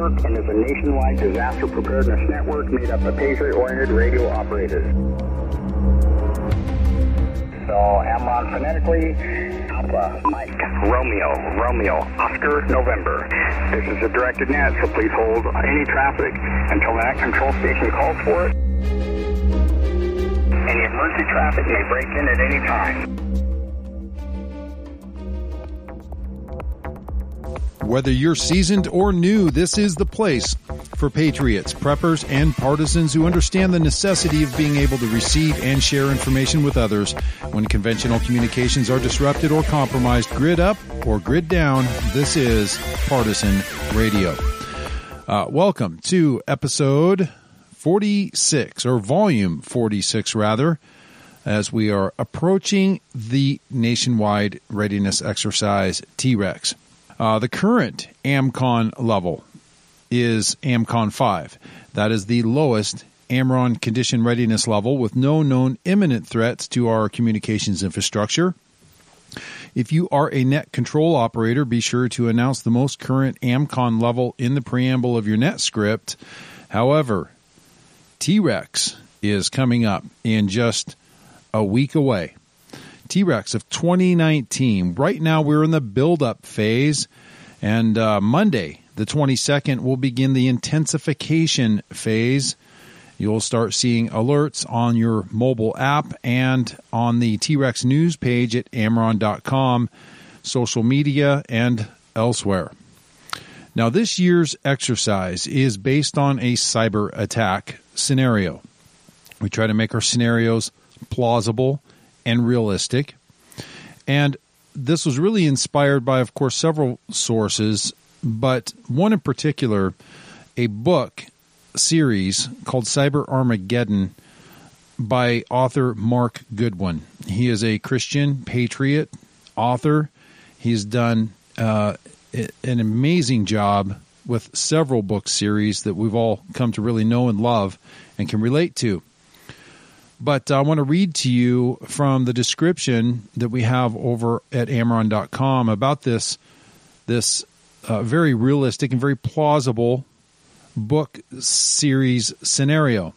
Network and is a nationwide disaster preparedness network made up of Patriot-oriented radio operators. So, Amron phonetically, Alpha, Mike, Romeo, Romeo, Oscar, November. This is a directed net, so please hold any traffic until the net control station calls for it. Any emergency traffic may break in at any time. Whether you're seasoned or new, this is the place for patriots, preppers, and partisans who understand the necessity of being able to receive and share information with others when conventional communications are disrupted or compromised. Grid up or grid down, this is Partisan Radio. Uh, welcome to episode 46, or volume 46 rather, as we are approaching the nationwide readiness exercise T-Rex. Uh, the current AMCON level is AMCON 5. That is the lowest AMRON condition readiness level with no known imminent threats to our communications infrastructure. If you are a net control operator, be sure to announce the most current AMCON level in the preamble of your net script. However, T-Rex is coming up in just a week away. T-Rex of 2019. Right now, we're in the build-up phase, and uh, Monday, the 22nd, we'll begin the intensification phase. You'll start seeing alerts on your mobile app and on the T-Rex news page at amron.com, social media, and elsewhere. Now, this year's exercise is based on a cyber attack scenario. We try to make our scenarios plausible and realistic. And this was really inspired by, of course, several sources, but one in particular, a book series called Cyber Armageddon by author Mark Goodwin. He is a Christian patriot author. He's done uh, an amazing job with several book series that we've all come to really know and love and can relate to. But I want to read to you from the description that we have over at Amron.com about this this uh, very realistic and very plausible book series scenario.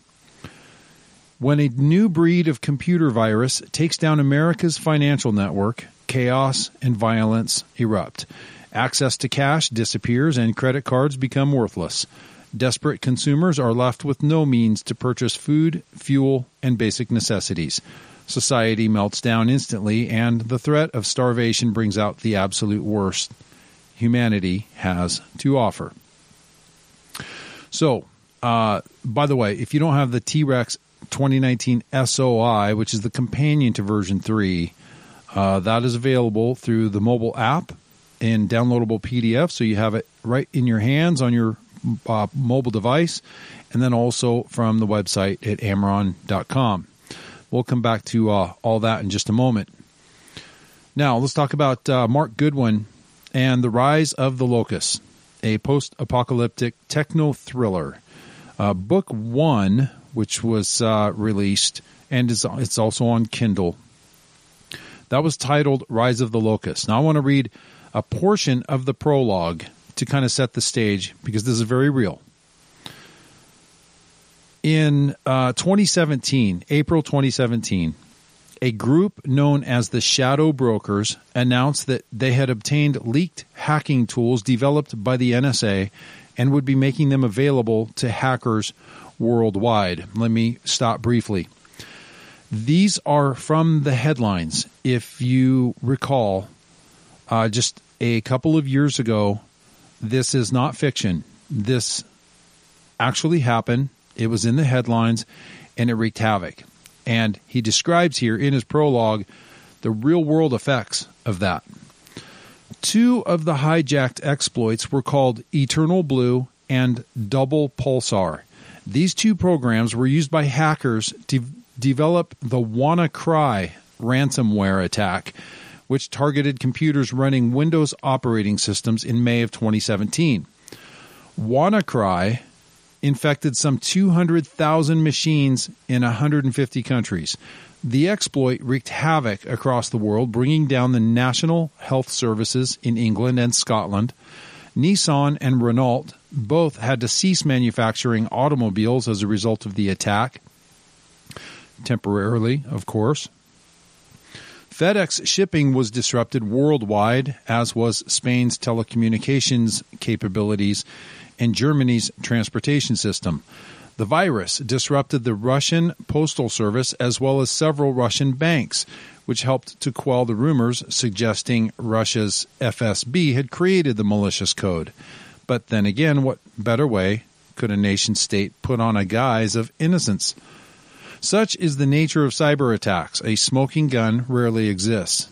When a new breed of computer virus takes down America's financial network, chaos and violence erupt. Access to cash disappears and credit cards become worthless. Desperate consumers are left with no means to purchase food, fuel, and basic necessities. Society melts down instantly, and the threat of starvation brings out the absolute worst humanity has to offer. So, uh, by the way, if you don't have the T Rex 2019 SOI, which is the companion to version 3, uh, that is available through the mobile app in downloadable PDF. So you have it right in your hands on your uh, mobile device, and then also from the website at amron.com. We'll come back to uh, all that in just a moment. Now, let's talk about uh, Mark Goodwin and The Rise of the Locust, a post apocalyptic techno thriller. Uh, book one, which was uh, released, and is, it's also on Kindle. That was titled Rise of the Locust. Now, I want to read a portion of the prologue to kind of set the stage because this is very real. In uh, 2017, April 2017, a group known as the Shadow Brokers announced that they had obtained leaked hacking tools developed by the NSA and would be making them available to hackers worldwide. Let me stop briefly. These are from the headlines. If you recall, uh, just a couple of years ago, this is not fiction. This actually happened. It was in the headlines and it wreaked havoc. And he describes here in his prologue the real world effects of that. Two of the hijacked exploits were called Eternal Blue and Double Pulsar. These two programs were used by hackers to develop the WannaCry ransomware attack which targeted computers running Windows operating systems in May of 2017. WannaCry infected some 200,000 machines in 150 countries. The exploit wreaked havoc across the world, bringing down the national health services in England and Scotland. Nissan and Renault both had to cease manufacturing automobiles as a result of the attack. Temporarily, of course. FedEx shipping was disrupted worldwide, as was Spain's telecommunications capabilities and Germany's transportation system. The virus disrupted the Russian postal service as well as several Russian banks, which helped to quell the rumors suggesting Russia's FSB had created the malicious code. But then again, what better way could a nation state put on a guise of innocence? Such is the nature of cyber attacks. A smoking gun rarely exists.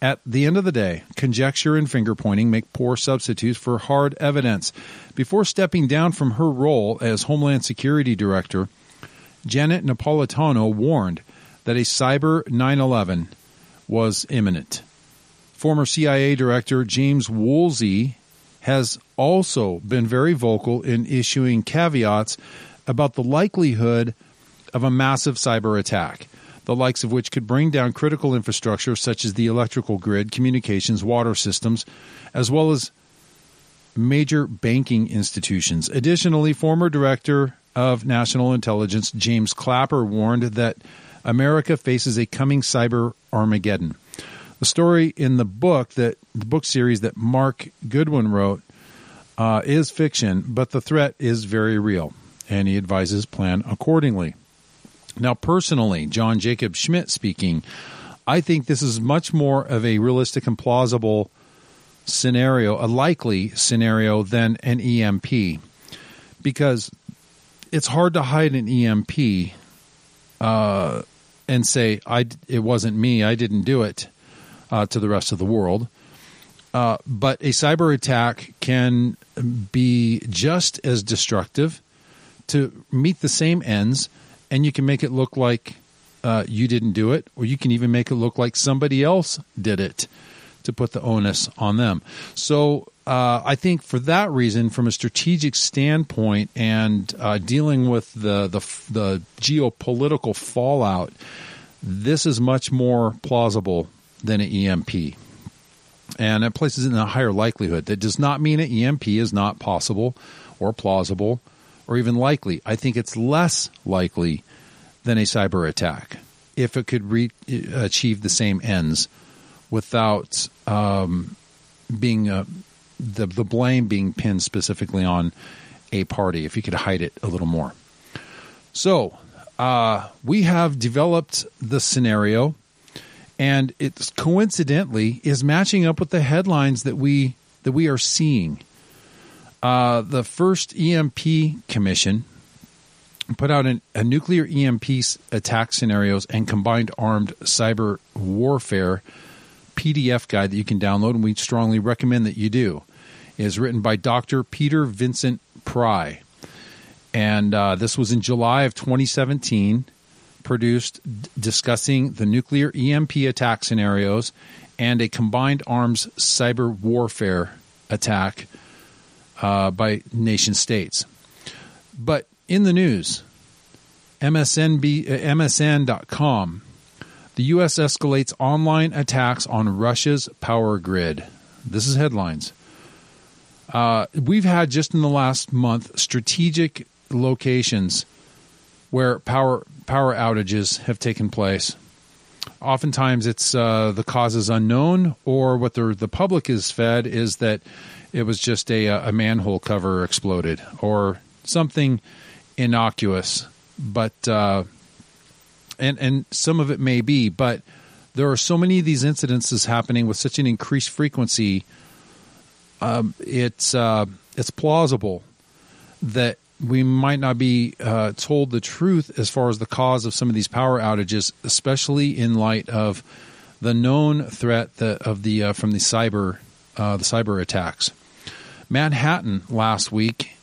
At the end of the day, conjecture and finger pointing make poor substitutes for hard evidence. Before stepping down from her role as Homeland Security Director, Janet Napolitano warned that a cyber 9 11 was imminent. Former CIA Director James Woolsey has also been very vocal in issuing caveats about the likelihood of a massive cyber attack the likes of which could bring down critical infrastructure such as the electrical grid, communications, water systems, as well as major banking institutions. Additionally, former director of national intelligence James Clapper warned that America faces a coming cyber Armageddon. The story in the book that the book series that Mark Goodwin wrote uh, is fiction, but the threat is very real, and he advises plan accordingly. Now, personally, John Jacob Schmidt speaking, I think this is much more of a realistic and plausible scenario, a likely scenario than an EMP, because it's hard to hide an EMP uh, and say I it wasn't me, I didn't do it uh, to the rest of the world. Uh, but a cyber attack can be just as destructive to meet the same ends and you can make it look like uh, you didn't do it, or you can even make it look like somebody else did it to put the onus on them. So uh, I think for that reason, from a strategic standpoint and uh, dealing with the, the the geopolitical fallout, this is much more plausible than an EMP. And it places it in a higher likelihood. That does not mean an EMP is not possible or plausible or even likely. I think it's less likely than a cyber attack if it could re- achieve the same ends without um, being uh, the the blame being pinned specifically on a party. If you could hide it a little more. So uh, we have developed the scenario, and it coincidentally is matching up with the headlines that we that we are seeing. Uh, the first EMP commission put out an, a nuclear EMP attack scenarios and combined armed cyber warfare PDF guide that you can download, and we strongly recommend that you do. It is written by Dr. Peter Vincent Pry. And uh, this was in July of 2017, produced d- discussing the nuclear EMP attack scenarios and a combined arms cyber warfare attack uh, by nation states. But in the news, MSNB, uh, MSN.com, the U.S. escalates online attacks on Russia's power grid. This is headlines. Uh, we've had just in the last month strategic locations where power power outages have taken place. Oftentimes, it's uh, the causes unknown, or what the the public is fed is that it was just a, a manhole cover exploded or something innocuous. But uh, and and some of it may be, but there are so many of these incidences happening with such an increased frequency. Um, it's uh, it's plausible that we might not be uh, told the truth as far as the cause of some of these power outages, especially in light of the known threat that, of the uh, from the cyber uh, the cyber attacks. Manhattan last week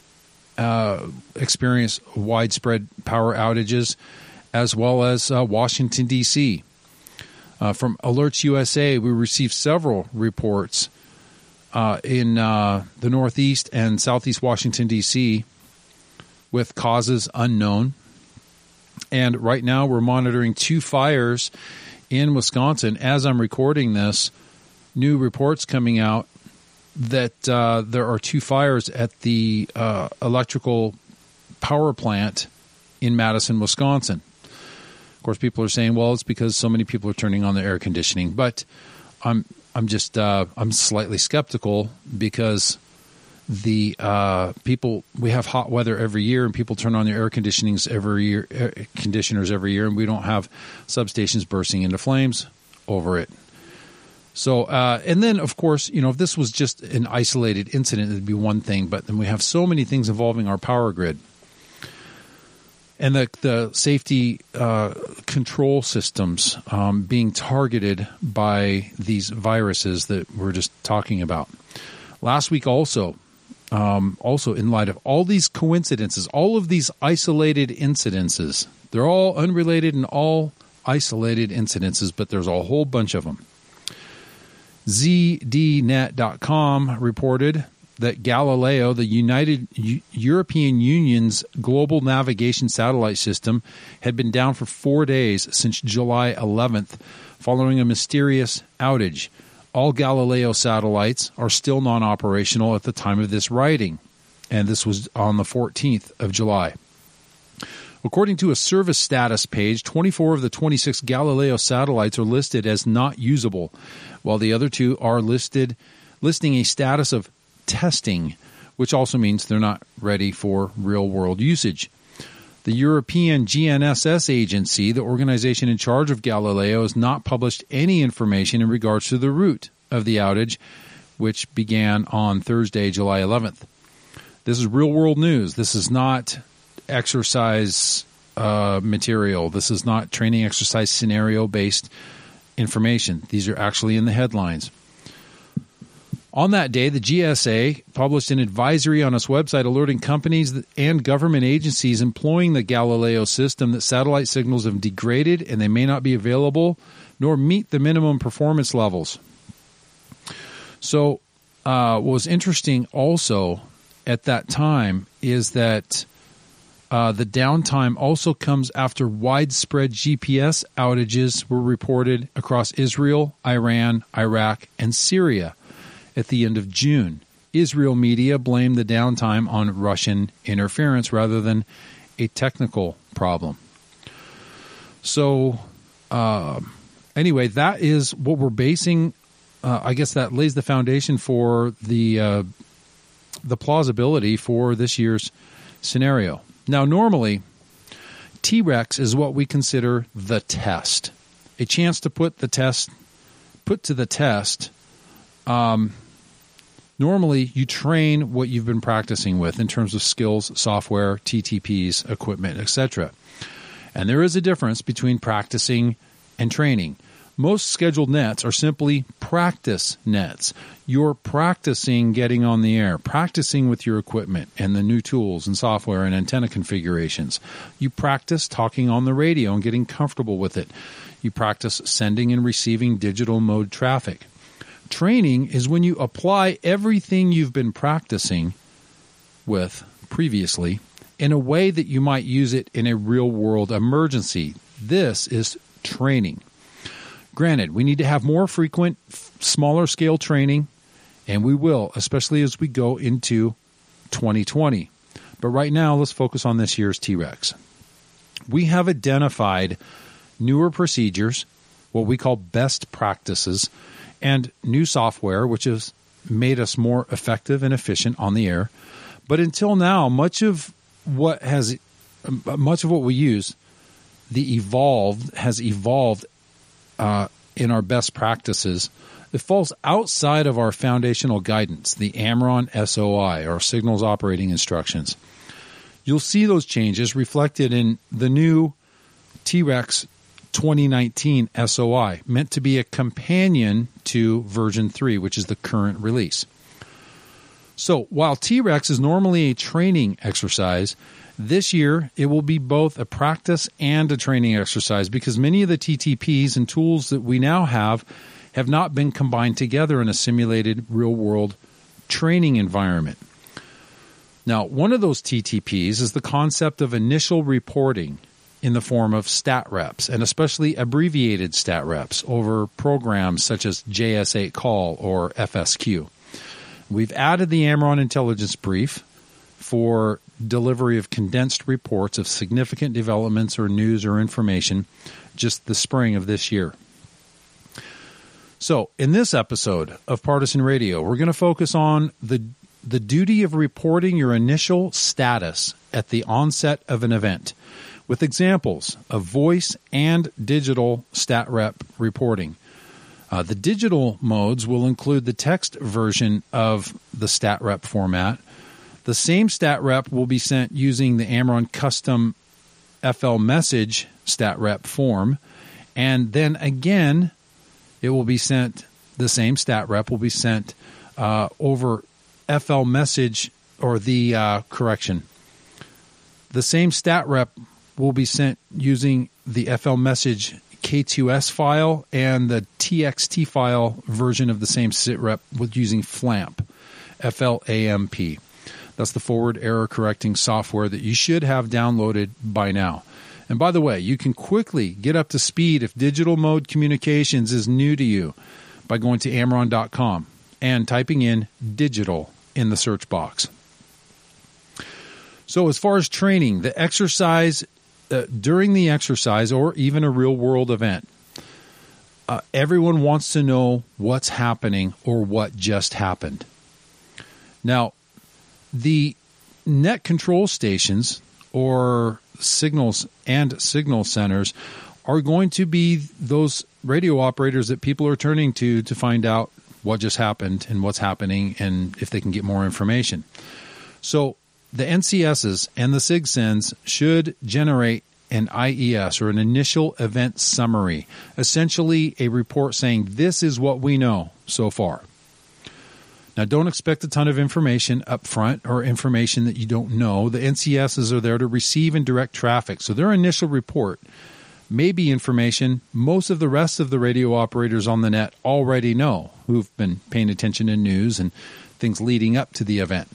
uh, experienced widespread power outages, as well as uh, Washington D.C. Uh, from Alerts USA, we received several reports in the Northeast and Southeast Washington D.C. with causes unknown. And right now we're monitoring two fires in Wisconsin. As I'm recording this, new reports coming out that uh, there are two fires at the uh, electrical power plant in Madison, Wisconsin. Of course, people are saying, "Well, it's because so many people are turning on the air conditioning," but I'm I'm just uh, I'm slightly skeptical because the uh, people we have hot weather every year and people turn on their air conditionings every year air conditioners every year and we don't have substations bursting into flames over it. So uh, and then of course you know if this was just an isolated incident it'd be one thing but then we have so many things involving our power grid. And the the safety uh, control systems um, being targeted by these viruses that we're just talking about. Last week also um, also in light of all these coincidences, all of these isolated incidences. They're all unrelated and all isolated incidences, but there's a whole bunch of them. ZDNet.com reported that Galileo, the United U- European Union's global navigation satellite system, had been down for four days since July 11th, following a mysterious outage all Galileo satellites are still non operational at the time of this writing, and this was on the 14th of July. According to a service status page, 24 of the 26 Galileo satellites are listed as not usable, while the other two are listed listing a status of testing, which also means they're not ready for real world usage. The European GNSS agency, the organization in charge of Galileo, has not published any information in regards to the root of the outage, which began on Thursday, July 11th. This is real world news. This is not exercise uh, material. This is not training exercise scenario based information. These are actually in the headlines. On that day, the GSA published an advisory on its website alerting companies and government agencies employing the Galileo system that satellite signals have degraded and they may not be available nor meet the minimum performance levels. So, uh, what was interesting also at that time is that uh, the downtime also comes after widespread GPS outages were reported across Israel, Iran, Iraq, and Syria at the end of June. Israel media blamed the downtime on Russian interference rather than a technical problem. So, uh, anyway, that is what we're basing. Uh, I guess that lays the foundation for the uh, the plausibility for this year's scenario. Now, normally, T Rex is what we consider the test, a chance to put the test put to the test um, normally you train what you've been practicing with in terms of skills, software, TTPs, equipment, etc. And there is a difference between practicing and training. Most scheduled nets are simply practice nets. You're practicing getting on the air, practicing with your equipment and the new tools and software and antenna configurations. You practice talking on the radio and getting comfortable with it. You practice sending and receiving digital mode traffic. Training is when you apply everything you've been practicing with previously in a way that you might use it in a real world emergency. This is training. Granted, we need to have more frequent, smaller scale training, and we will, especially as we go into 2020. But right now, let's focus on this year's T Rex. We have identified newer procedures, what we call best practices, and new software, which has made us more effective and efficient on the air. But until now, much of what has much of what we use, the evolved has evolved uh, in our best practices. It falls outside of our foundational guidance, the AMRON SOI, or Signals Operating Instructions. You'll see those changes reflected in the new T Rex 2019 SOI, meant to be a companion to version 3, which is the current release. So, while T Rex is normally a training exercise, this year it will be both a practice and a training exercise because many of the TTPs and tools that we now have have not been combined together in a simulated real world training environment. Now, one of those TTPs is the concept of initial reporting in the form of stat reps and especially abbreviated stat reps over programs such as JS8 call or FSQ. We've added the Amron intelligence brief for delivery of condensed reports of significant developments or news or information just the spring of this year. So, in this episode of Partisan Radio, we're going to focus on the the duty of reporting your initial status at the onset of an event with examples of voice and digital stat rep reporting. Uh, the digital modes will include the text version of the stat rep format. The same stat rep will be sent using the Amron custom FL message stat rep form. And then again, it will be sent, the same stat rep will be sent uh, over FL message or the uh, correction. The same stat rep will be sent using the FL message K2S file and the TXT file version of the same sitrep with using FLAMP, F-L-A-M-P. That's the forward error correcting software that you should have downloaded by now. And by the way, you can quickly get up to speed if digital mode communications is new to you by going to Amron.com and typing in digital in the search box. So, as far as training, the exercise uh, during the exercise or even a real world event, uh, everyone wants to know what's happening or what just happened. Now, the net control stations or signals and signal centers are going to be those radio operators that people are turning to to find out what just happened and what's happening and if they can get more information. So the NCSs and the SIGCENs should generate an IES or an initial event summary, essentially a report saying this is what we know so far. Now, don't expect a ton of information up front or information that you don't know. The NCSs are there to receive and direct traffic, so their initial report may be information most of the rest of the radio operators on the net already know who've been paying attention to news and things leading up to the event.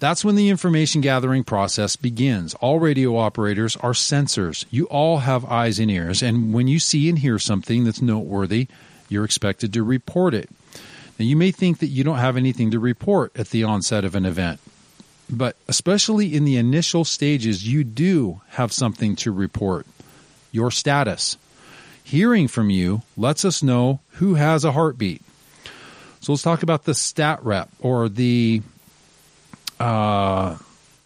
That's when the information gathering process begins. All radio operators are sensors. You all have eyes and ears, and when you see and hear something that's noteworthy, you're expected to report it. Now, you may think that you don't have anything to report at the onset of an event, but especially in the initial stages, you do have something to report your status. Hearing from you lets us know who has a heartbeat. So let's talk about the stat rep or the. Uh,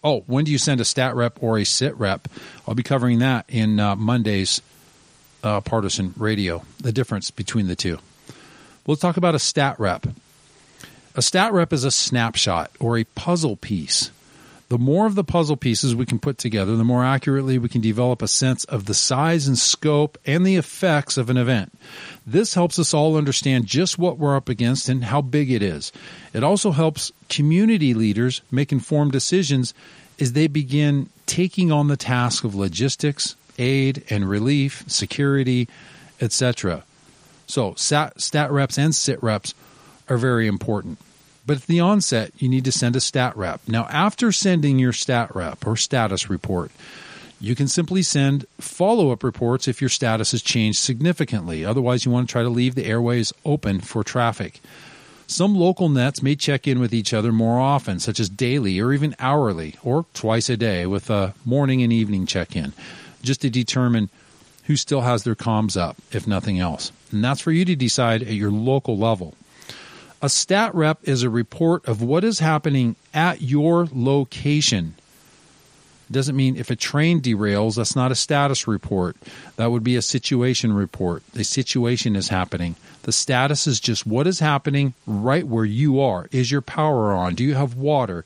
oh, when do you send a stat rep or a sit rep? I'll be covering that in uh, Monday's uh, partisan radio, the difference between the two. We'll talk about a stat rep. A stat rep is a snapshot or a puzzle piece. The more of the puzzle pieces we can put together, the more accurately we can develop a sense of the size and scope and the effects of an event. This helps us all understand just what we're up against and how big it is. It also helps community leaders make informed decisions as they begin taking on the task of logistics, aid and relief, security, etc. So stat, reps and sit reps are very important. But at the onset, you need to send a stat rep. Now, after sending your stat rep or status report, you can simply send follow up reports if your status has changed significantly. Otherwise, you want to try to leave the airways open for traffic. Some local nets may check in with each other more often, such as daily or even hourly, or twice a day with a morning and evening check in, just to determine who still has their comms up, if nothing else. And that's for you to decide at your local level. A stat rep is a report of what is happening at your location. Doesn't mean if a train derails, that's not a status report. That would be a situation report. The situation is happening. The status is just what is happening right where you are. Is your power on? Do you have water?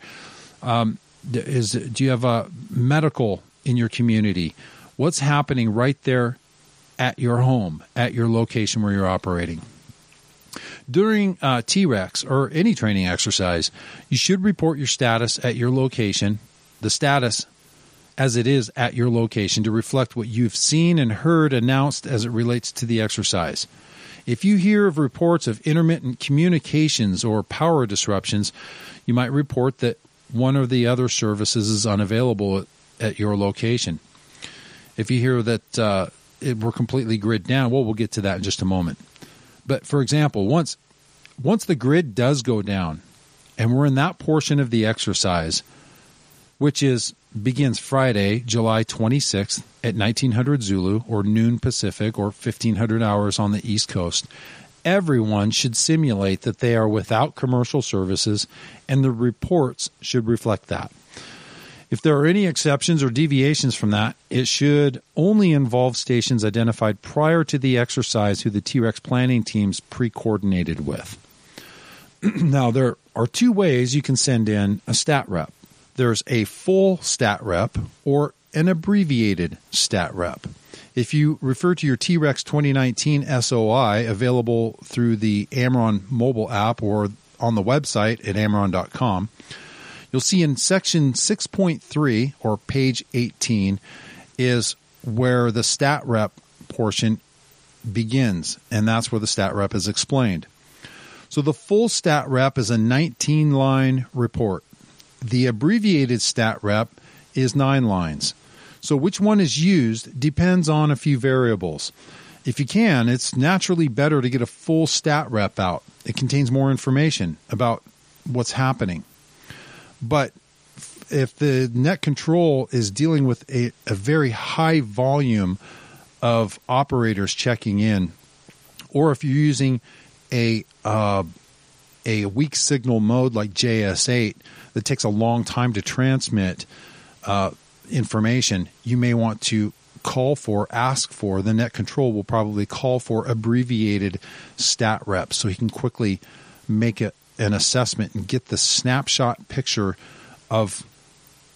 Um, is do you have a medical in your community? What's happening right there at your home, at your location where you're operating? During uh, T-Rex or any training exercise, you should report your status at your location, the status as it is at your location to reflect what you've seen and heard announced as it relates to the exercise. If you hear of reports of intermittent communications or power disruptions, you might report that one or the other services is unavailable at your location. If you hear that uh, it, we're completely grid down, well, we'll get to that in just a moment. But for example, once once the grid does go down, and we're in that portion of the exercise, which is begins Friday, July 26th at 1900 Zulu or noon Pacific or 1500 hours on the East Coast. Everyone should simulate that they are without commercial services, and the reports should reflect that. If there are any exceptions or deviations from that, it should only involve stations identified prior to the exercise who the T Rex planning teams pre coordinated with. now, there are two ways you can send in a stat rep there's a full stat rep or an abbreviated stat rep. If you refer to your T Rex 2019 SOI available through the Amron mobile app or on the website at amron.com, you'll see in section 6.3 or page 18 is where the stat rep portion begins, and that's where the stat rep is explained. So the full stat rep is a 19 line report. The abbreviated stat rep is nine lines. So which one is used depends on a few variables. If you can, it's naturally better to get a full stat rep out. It contains more information about what's happening. But if the net control is dealing with a, a very high volume of operators checking in, or if you're using a uh, a weak signal mode like JS8 that takes a long time to transmit uh, information, you may want to call for, ask for. The net control will probably call for abbreviated stat reps so he can quickly make a, an assessment and get the snapshot picture of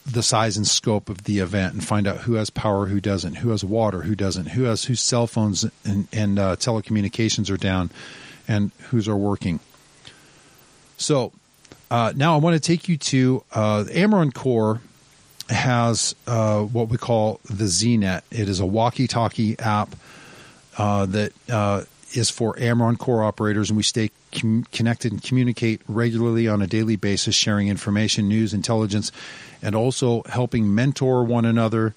the size and scope of the event and find out who has power, who doesn't, who has water, who doesn't, who has whose cell phones and, and uh, telecommunications are down, and whose are working. So uh, now I want to take you to uh, Amron Core has uh, what we call the ZNet. It is a walkie-talkie app uh, that uh, is for Amron Core operators, and we stay com- connected and communicate regularly on a daily basis, sharing information, news, intelligence, and also helping mentor one another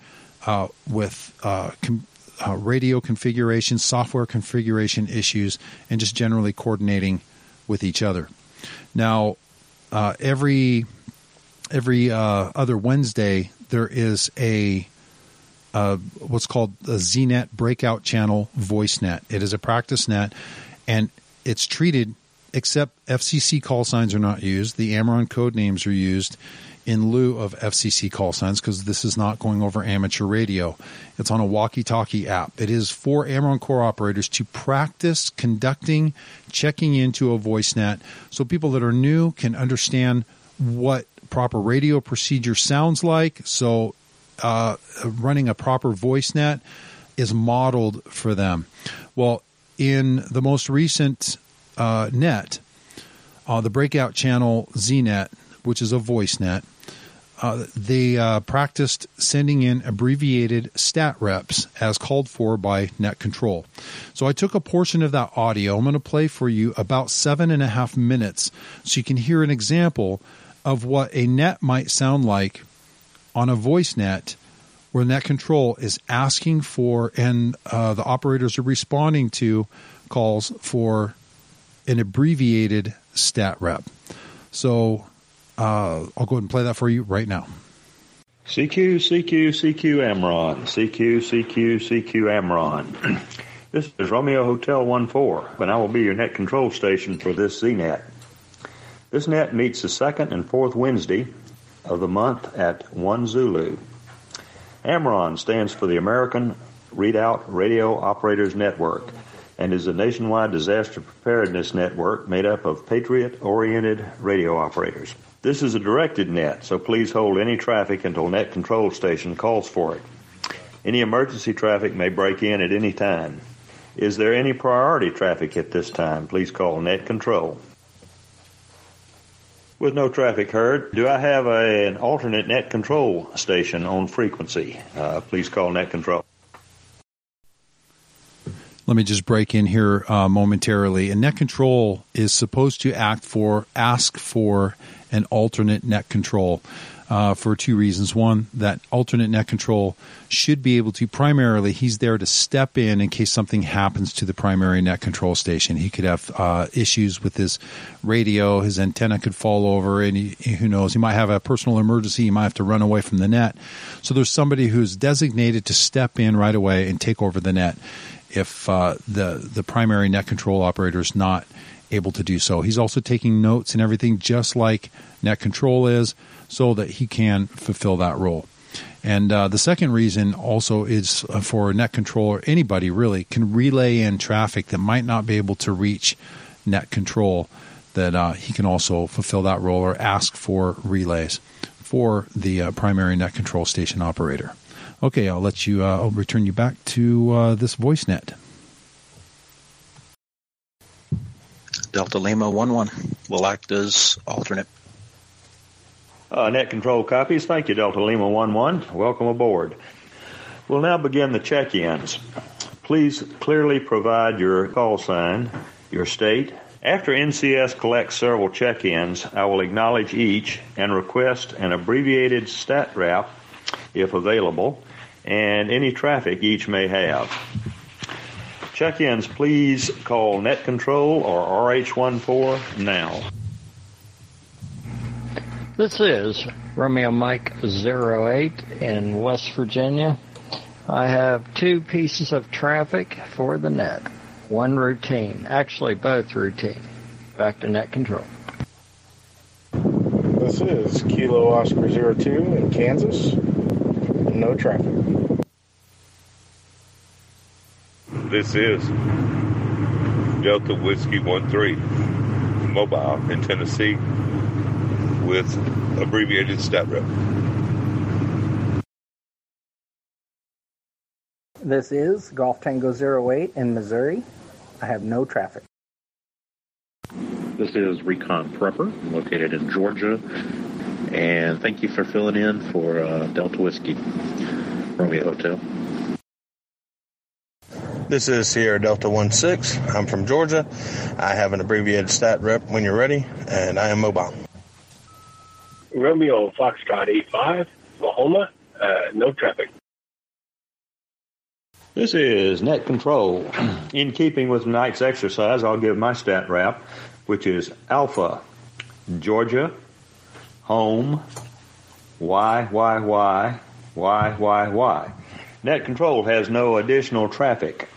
uh, with uh, com- uh, radio configuration, software configuration issues, and just generally coordinating with each other. Now, uh, every every other Wednesday there is a uh, what's called a ZNet breakout channel voice net. It is a practice net, and it's treated except FCC call signs are not used. The Amron code names are used in lieu of FCC call signs because this is not going over amateur radio. It's on a walkie-talkie app. It is for Amron core operators to practice conducting, checking into a voice net so people that are new can understand what proper radio procedure sounds like. So uh, running a proper voice net is modeled for them. Well, in the most recent uh, net, uh, the breakout channel ZNet, which is a voice net, uh, they uh, practiced sending in abbreviated stat reps as called for by net control. So I took a portion of that audio. I'm going to play for you about seven and a half minutes so you can hear an example of what a net might sound like on a voice net where net control is asking for and uh, the operators are responding to calls for an abbreviated stat rep. So uh, I'll go ahead and play that for you right now. CQ, CQ, CQ Amron. CQ, CQ, CQ Amron. this is Romeo Hotel 14, and I will be your net control station for this ZNet. This net meets the second and fourth Wednesday of the month at 1 Zulu. Amron stands for the American Redoubt Radio Operators Network and is a nationwide disaster preparedness network made up of patriot oriented radio operators. This is a directed net, so please hold any traffic until net control station calls for it. Any emergency traffic may break in at any time. Is there any priority traffic at this time? Please call net control. With no traffic heard, do I have a, an alternate net control station on frequency? Uh, please call net control. Let me just break in here uh, momentarily. And net control is supposed to act for, ask for an alternate net control uh, for two reasons. One, that alternate net control should be able to primarily, he's there to step in in case something happens to the primary net control station. He could have uh, issues with his radio, his antenna could fall over, and he, who knows, he might have a personal emergency, he might have to run away from the net. So there's somebody who's designated to step in right away and take over the net if uh, the the primary net control operator is not able to do so. He's also taking notes and everything, just like net control is so that he can fulfill that role. And uh, the second reason also is uh, for net control or anybody really can relay in traffic that might not be able to reach net control, that uh, he can also fulfill that role or ask for relays for the uh, primary net control station operator. Okay, I'll let you. Uh, I'll return you back to uh, this voice net. Delta Lima One One will act as alternate. Uh, net control copies. Thank you, Delta Lima 1-1. Welcome aboard. We'll now begin the check-ins. Please clearly provide your call sign, your state. After NCS collects several check-ins, I will acknowledge each and request an abbreviated stat rap, if available, and any traffic each may have. Check-ins, please call Net Control or RH14 now. This is Romeo Mike 08 in West Virginia. I have two pieces of traffic for the net. One routine, actually both routine. Back to net control. This is Kilo Oscar 02 in Kansas. No traffic. This is Delta Whiskey 13 mobile in Tennessee with abbreviated stat rep. This is Golf Tango 08 in Missouri. I have no traffic. This is Recon Prepper, located in Georgia. And thank you for filling in for uh, Delta Whiskey, Romeo Hotel. This is Sierra Delta 16. I'm from Georgia. I have an abbreviated stat rep when you're ready, and I am mobile. Romeo Foxtrot 85, Oklahoma, uh, no traffic. This is Net Control. In keeping with tonight's exercise, I'll give my stat rap, which is Alpha, Georgia, Home, why, why, why, why, why, why. Net Control has no additional traffic.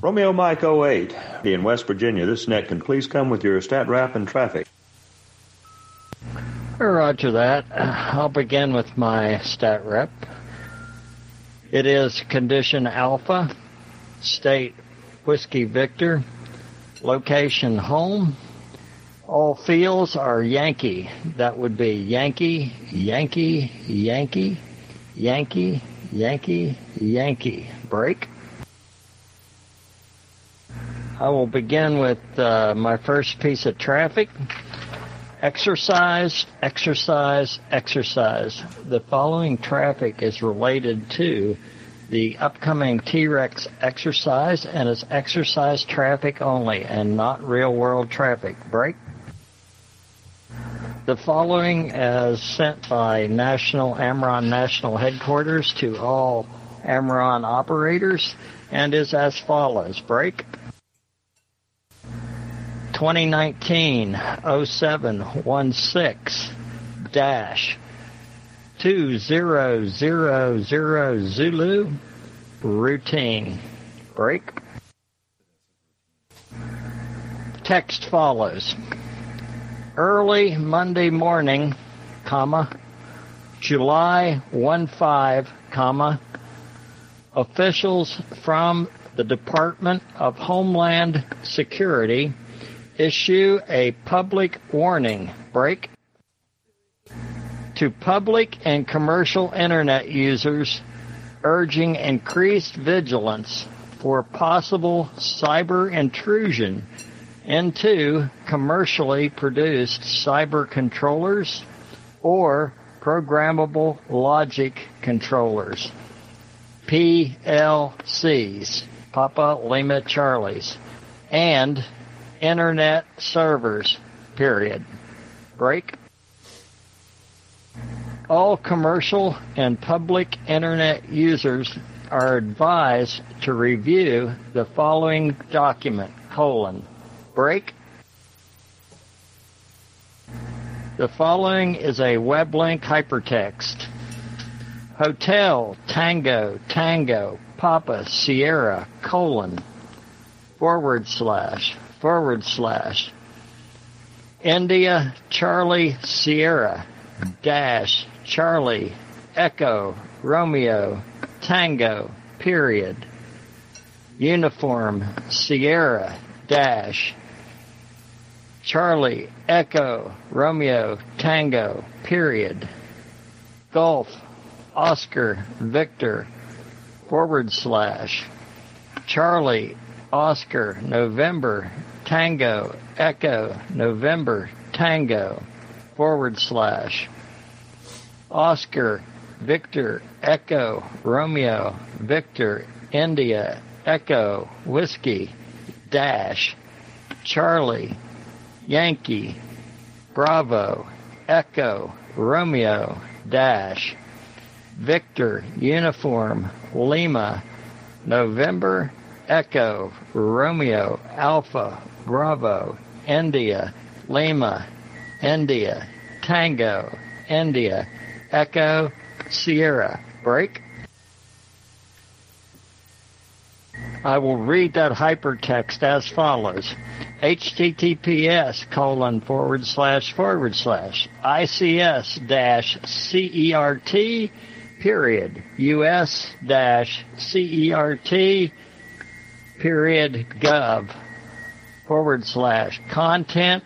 Romeo Mike 08 in West Virginia. This net can please come with your stat rap and traffic. Roger that. I'll begin with my stat rep. It is condition alpha, state whiskey Victor, location home. All fields are Yankee. That would be Yankee, Yankee, Yankee, Yankee, Yankee, Yankee. Break. I will begin with uh, my first piece of traffic. Exercise, exercise, exercise. The following traffic is related to the upcoming T-Rex exercise and is exercise traffic only and not real world traffic. Break. The following is sent by National Amron National Headquarters to all Amron operators and is as follows. Break. 2019 0716 dash 2000 Zulu routine break. Text follows. Early Monday morning, comma, July 1 5, comma, officials from the Department of Homeland Security issue a public warning break to public and commercial internet users urging increased vigilance for possible cyber intrusion into commercially produced cyber controllers or programmable logic controllers PLCs Papa Lima Charlies and internet servers, period. Break. All commercial and public internet users are advised to review the following document, colon, break. The following is a web link hypertext. Hotel, Tango, Tango, Papa, Sierra, colon, forward slash, forward slash, India, Charlie, Sierra, dash, Charlie, Echo, Romeo, Tango, period. Uniform, Sierra, dash, Charlie, Echo, Romeo, Tango, period. Golf, Oscar, Victor, forward slash, Charlie, Oscar, November, Tango, Echo, November, Tango, forward slash, Oscar, Victor, Echo, Romeo, Victor, India, Echo, Whiskey, Dash, Charlie, Yankee, Bravo, Echo, Romeo, Dash, Victor, Uniform, Lima, November, Echo, Romeo, Alpha, Bravo, India, Lima, India, Tango, India, Echo, Sierra. Break. I will read that hypertext as follows. https colon forward slash forward slash ICS dash CERT period US dash CERT period gov forward slash content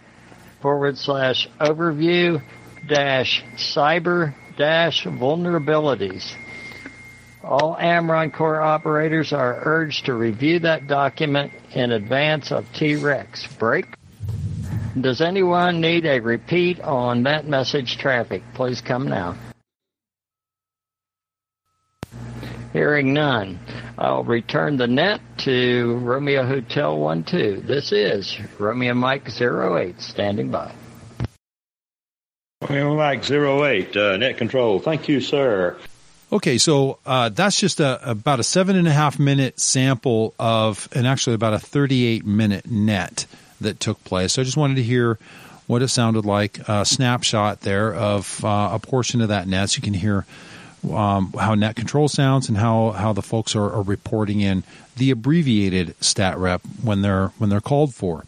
forward slash overview dash cyber dash vulnerabilities. All AmRRON Corps operators are urged to review that document in advance of T-Rex. Break. Does anyone need a repeat on that message traffic? Please come now. Hearing none, I'll return the net to Romeo Hotel 12. This is Romeo Mike 08 standing by. Romeo Mike 08, uh, net control. Thank you, sir. Okay, so uh, that's just a, about a seven and a half minute sample of, and actually about a 38 minute net that took place. So I just wanted to hear what it sounded like, a snapshot there of uh, a portion of that net. So you can hear um, how net control sounds and how, how the folks are, are reporting in the abbreviated stat rep when they're when they're called for.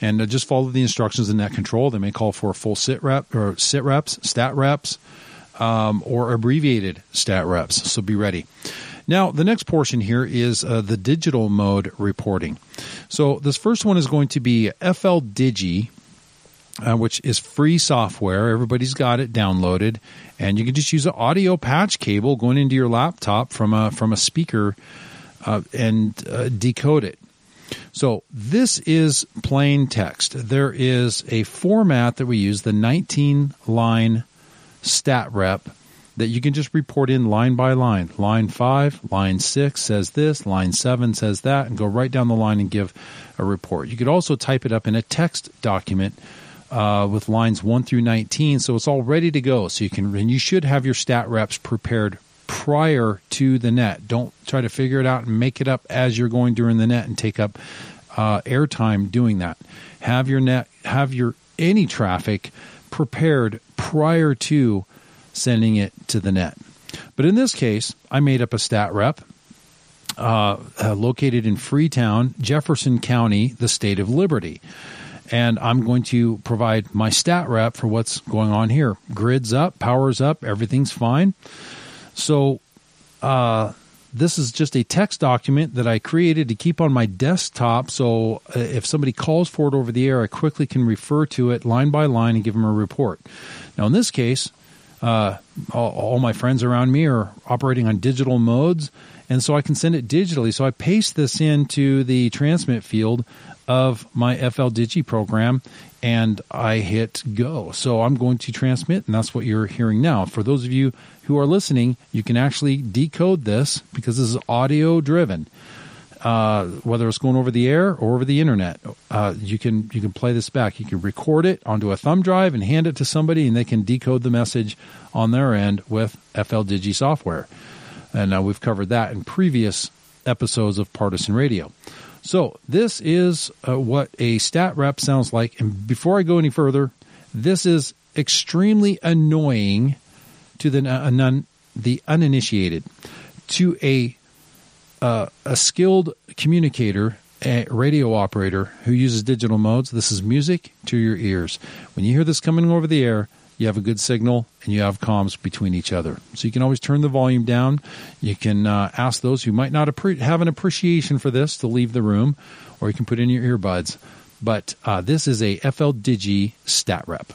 And uh, just follow the instructions in net control. They may call for full sit rep or sit reps, stat reps, um, or abbreviated stat reps. So be ready. Now, the next portion here is uh, the digital mode reporting. So this first one is going to be FL Digi, uh, which is free software. Everybody's got it downloaded, and you can just use an audio patch cable going into your laptop from a from a speaker uh, and uh, decode it. So this is plain text. There is a format that we use, the 19 line stat rep that you can just report in line by line. Line five, line six says this, line seven says that, and go right down the line and give a report. You could also type it up in a text document uh, with lines one through 19, so it's all ready to go. So you can, and you should have your stat reps prepared prior to the net. Don't try to figure it out and make it up as you're going during the net and take up uh, airtime doing that. Have your net, have your any traffic prepared prior to sending it to the net. But in this case, I made up a stat rep uh, uh, located in Freetown, Jefferson County, the state of Liberty. And I'm going to provide my stat rep for what's going on here. Grid's up, power's up, everything's fine. So, uh, this is just a text document that I created to keep on my desktop. So uh, if somebody calls for it over the air, I quickly can refer to it line by line and give them a report. Now, in this case, uh, all, all, my friends around me are operating on digital modes, and so I can send it digitally. So I paste this into the transmit field of my FL Digi program, and I hit go. So I'm going to transmit, and that's what you're hearing now. For those of you who are listening, you can actually decode this because this is audio driven. uh, whether it's going over the air or over the internet. Uh, you can you can play this back. You can record it onto a thumb drive and hand it to somebody, and they can decode the message on their end with FL Digi software. And uh, we've covered that in previous episodes of Partisan Radio. So this is uh, what a stat rep sounds like. And before I go any further, this is extremely annoying to the uh, non, the uninitiated. To a uh, a skilled communicator, a radio operator who uses digital modes, this is music to your ears. When you hear this coming over the air, you have a good signal and you have comms between each other. So you can always turn the volume down. You can uh, ask those who might not appre- have an appreciation for this to leave the room, or you can put in your earbuds. But uh, this is a FL Digi stat rep.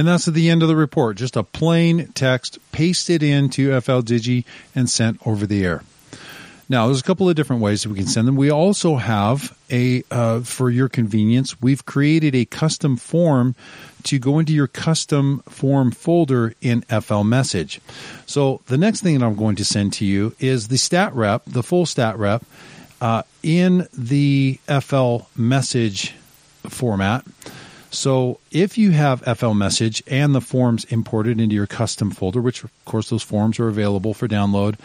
And that's at the end of the report. Just a plain text pasted into FL Digi and sent over the air. Now, there's a couple of different ways that we can send them. We also have a, uh, for your convenience, we've created a custom form to go into your custom form folder in FL Message. So the next thing that I'm going to send to you is the stat rep, the full stat rep, uh, in the FL Message format. So if you have FL Message and the forms imported into your custom folder, which of course those forms are available for download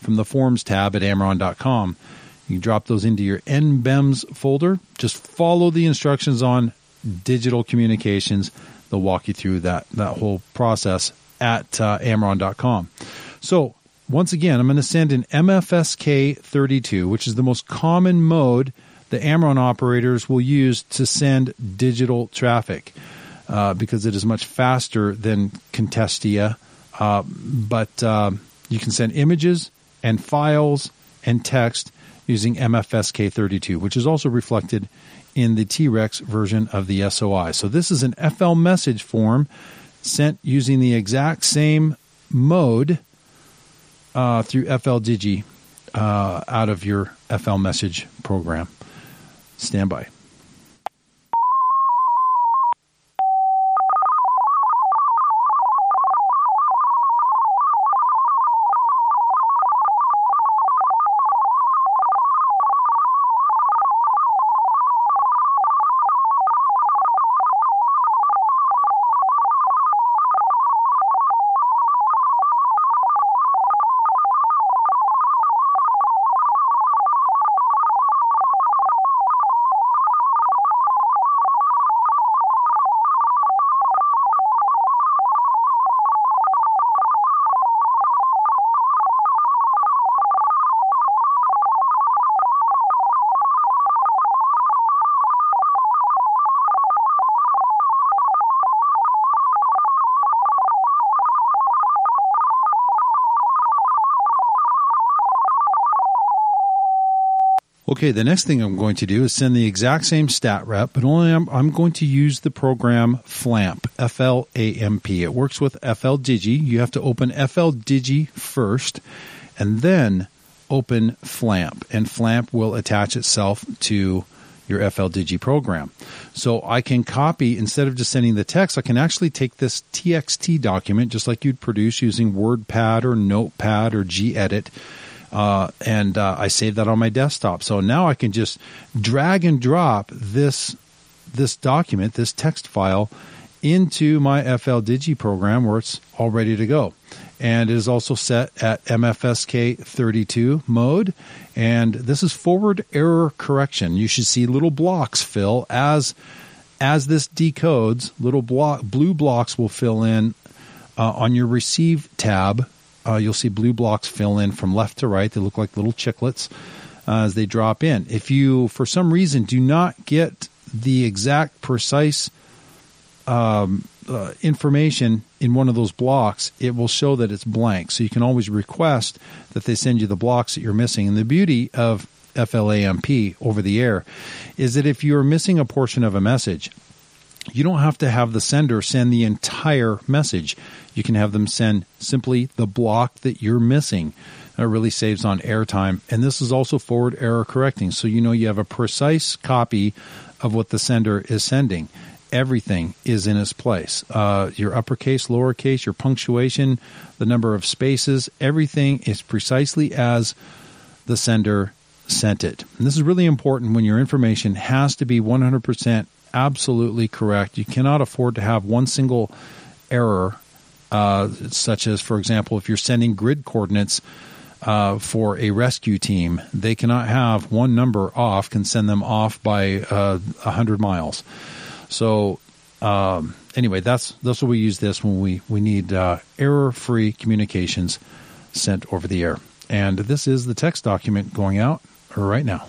from the forms tab at amrron.com, you can drop those into your NBEMS folder. Just follow the instructions on digital communications. They'll walk you through that, that whole process at uh, amrron.com. So once again, I'm going to send an MFSK 32, which is the most common mode – the AmRRON operators will use to send digital traffic uh, because it is much faster than Contestia. Uh, but uh, you can send images and files and text using MFSK32, which is also reflected in the T-Rex version of the SOI. So this is an FL message form sent using the exact same mode uh, through FL Digi uh, out of your FL message program. Stand by. Okay, the next thing I'm going to do is send the exact same stat rep, but only I'm, I'm going to use the program FLAMP, F L A M P. It works with FL Digi. You have to open FL Digi first and then open FLAMP, and FLAMP will attach itself to your FL Digi program. So I can copy, instead of just sending the text, I can actually take this TXT document, just like you'd produce using WordPad or Notepad or gedit uh, and uh, I saved that on my desktop. So now I can just drag and drop this this document, this text file, into my FL Digi program where it's all ready to go. And it is also set at MFSK 32 mode. And this is forward error correction. You should see little blocks fill as as this decodes. Little block blue blocks will fill in uh, on your receive tab uh, you'll see blue blocks fill in from left to right. They look like little chiclets uh, as they drop in. If you, for some reason, do not get the exact precise um, uh, information in one of those blocks, it will show that it's blank. So you can always request that they send you the blocks that you're missing. And the beauty of FLAMP over the air is that if you're missing a portion of a message, you don't have to have the sender send the entire message. You can have them send simply the block that you're missing. It really saves on airtime. And this is also forward error correcting. So you know you have a precise copy of what the sender is sending. Everything is in its place. Uh, your uppercase, lowercase, your punctuation, the number of spaces, everything is precisely as the sender sent it. And this is really important when your information has to be 100% absolutely correct. You cannot afford to have one single error, uh, such as, for example, if you're sending grid coordinates uh, for a rescue team, they cannot have one number off, can send them off by uh, 100 miles. So, um, anyway, that's that's what we use this when we, we need uh, error free communications sent over the air. And this is the text document going out right now.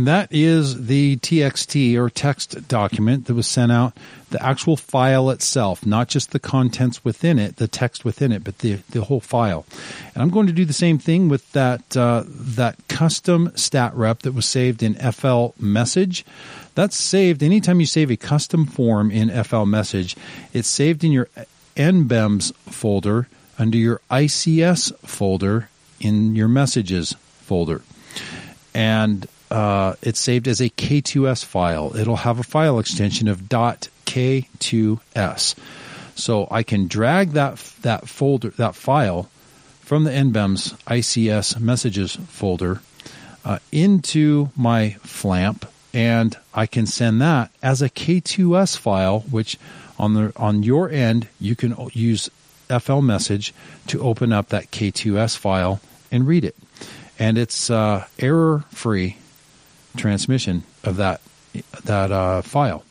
And that is the TXT or text document that was sent out, the actual file itself, not just the contents within it, the text within it, but the, the whole file. And I'm going to do the same thing with that, uh, that custom stat rep that was saved in FL message. That's saved anytime you save a custom form in FL message, it's saved in your NBEMS folder under your ICS folder in your messages folder. And uh, it's saved as a K2S file. It'll have a file extension of .k2s. So I can drag that that folder that file from the NBEMS ICS messages folder uh, into my FLAMP, and I can send that as a K2S file, which on the on your end you can use FL message to open up that K2S file and read it, and it's uh, error free transmission of that that uh, file.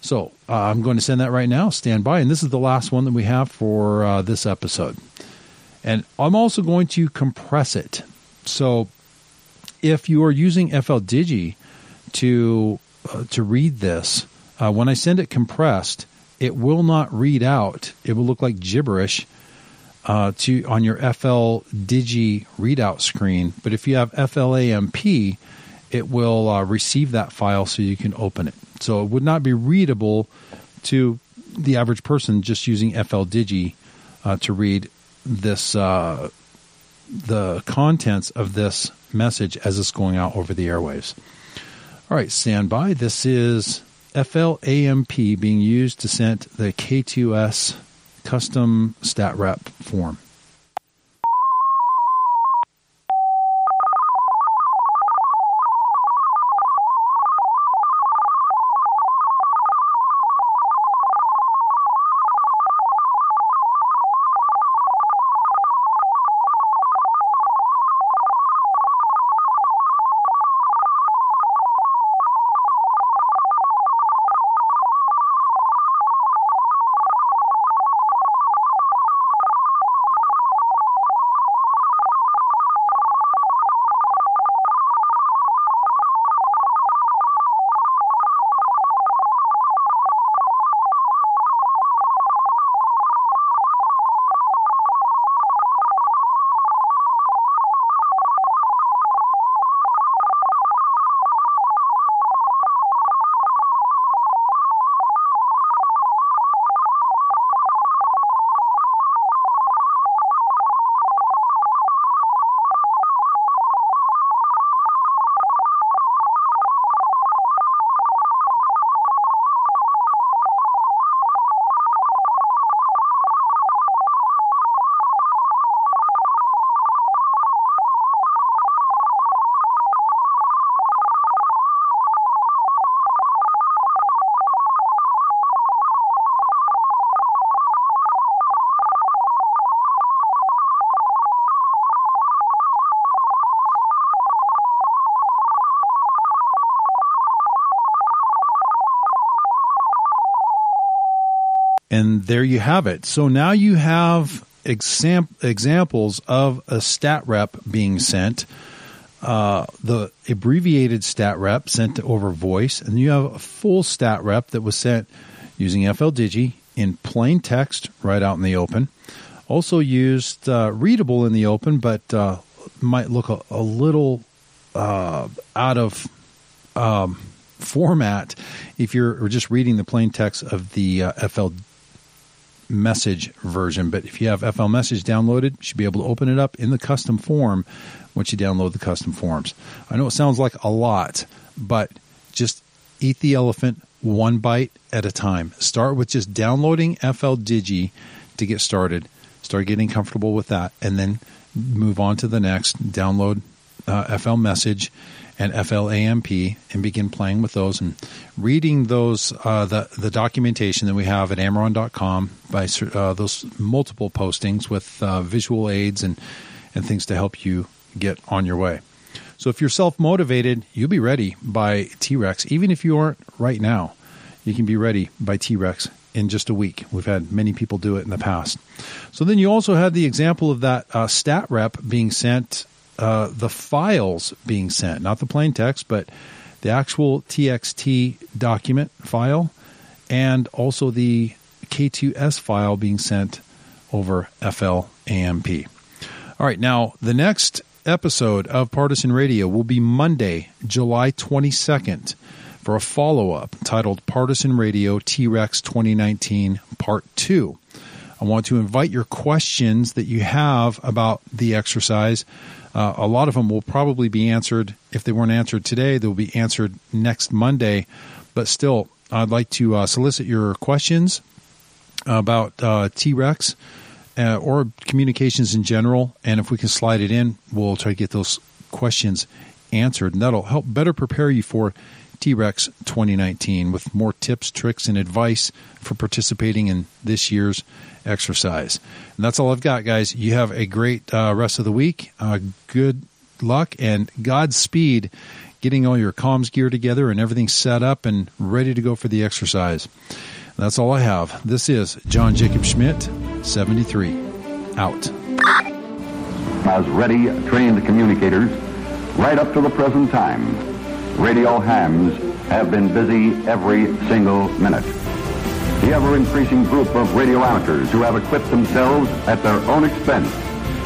So uh, I'm going to send that right now. Stand by, and this is the last one that we have for uh, this episode. And I'm also going to compress it. So if you are using FL Digi to uh, to read this, uh, when I send it compressed, it will not read out. It will look like gibberish. Uh, to on your FL Digi readout screen, but if you have FLAMP, it will uh, receive that file so you can open it. So it would not be readable to the average person just using FL Digi uh, to read this uh, the contents of this message as it's going out over the airwaves. All right, stand by. This is FLAMP being used to send the K2S custom stat rep form. There you have it. So now you have exam- examples of a stat rep being sent. Uh, the abbreviated stat rep sent over voice, and you have a full stat rep that was sent using FLDigi in plain text right out in the open. Also used uh, readable in the open, but uh, might look a, a little uh, out of um, format if you're just reading the plain text of the uh, FL message version. But if you have FL message downloaded, you should be able to open it up in the custom form once you download the custom forms. I know it sounds like a lot, but just eat the elephant one bite at a time. Start with just downloading FL Digi to get started. Start getting comfortable with that, and then move on to the next. Download uh, FL Message and FLAMP and begin playing with those and reading those uh, the the documentation that we have at amrron.com by uh, those multiple postings with uh, visual aids and and things to help you get on your way. So if you're self motivated, you'll be ready by T Rex. Even if you aren't right now, you can be ready by T Rex in just a week. We've had many people do it in the past. So then you also had the example of that uh, stat rep being sent, uh, the files being sent, not the plain text, but the actual TXT document file, and also the K2S file being sent over FLAMP. All right, now the next episode of Partisan Radio will be Monday, July 22nd for a follow up titled Partisan Radio T Rex 2019 Part 2. I want to invite your questions that you have about the exercise. Uh, a lot of them will probably be answered. If they weren't answered today, they'll be answered next Monday. But still, I'd like to uh, solicit your questions about uh, T Rex uh, or communications in general. And if we can slide it in, we'll try to get those questions answered. And that'll help better prepare you for T Rex 2019 with more tips, tricks, and advice for participating in this year's exercise. And that's all I've got, guys. You have a great uh, rest of the week. Uh, good luck and Godspeed getting all your comms gear together and everything set up and ready to go for the exercise. That's all I have. This is John Jacob Schmidt, 73. Out. As ready, trained communicators right up to the present time. Radio hams have been busy every single minute. The ever-increasing group of radio amateurs who have equipped themselves at their own expense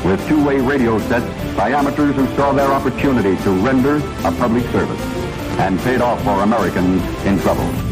with two-way radio sets by amateurs who saw their opportunity to render a public service and paid off for Americans in trouble.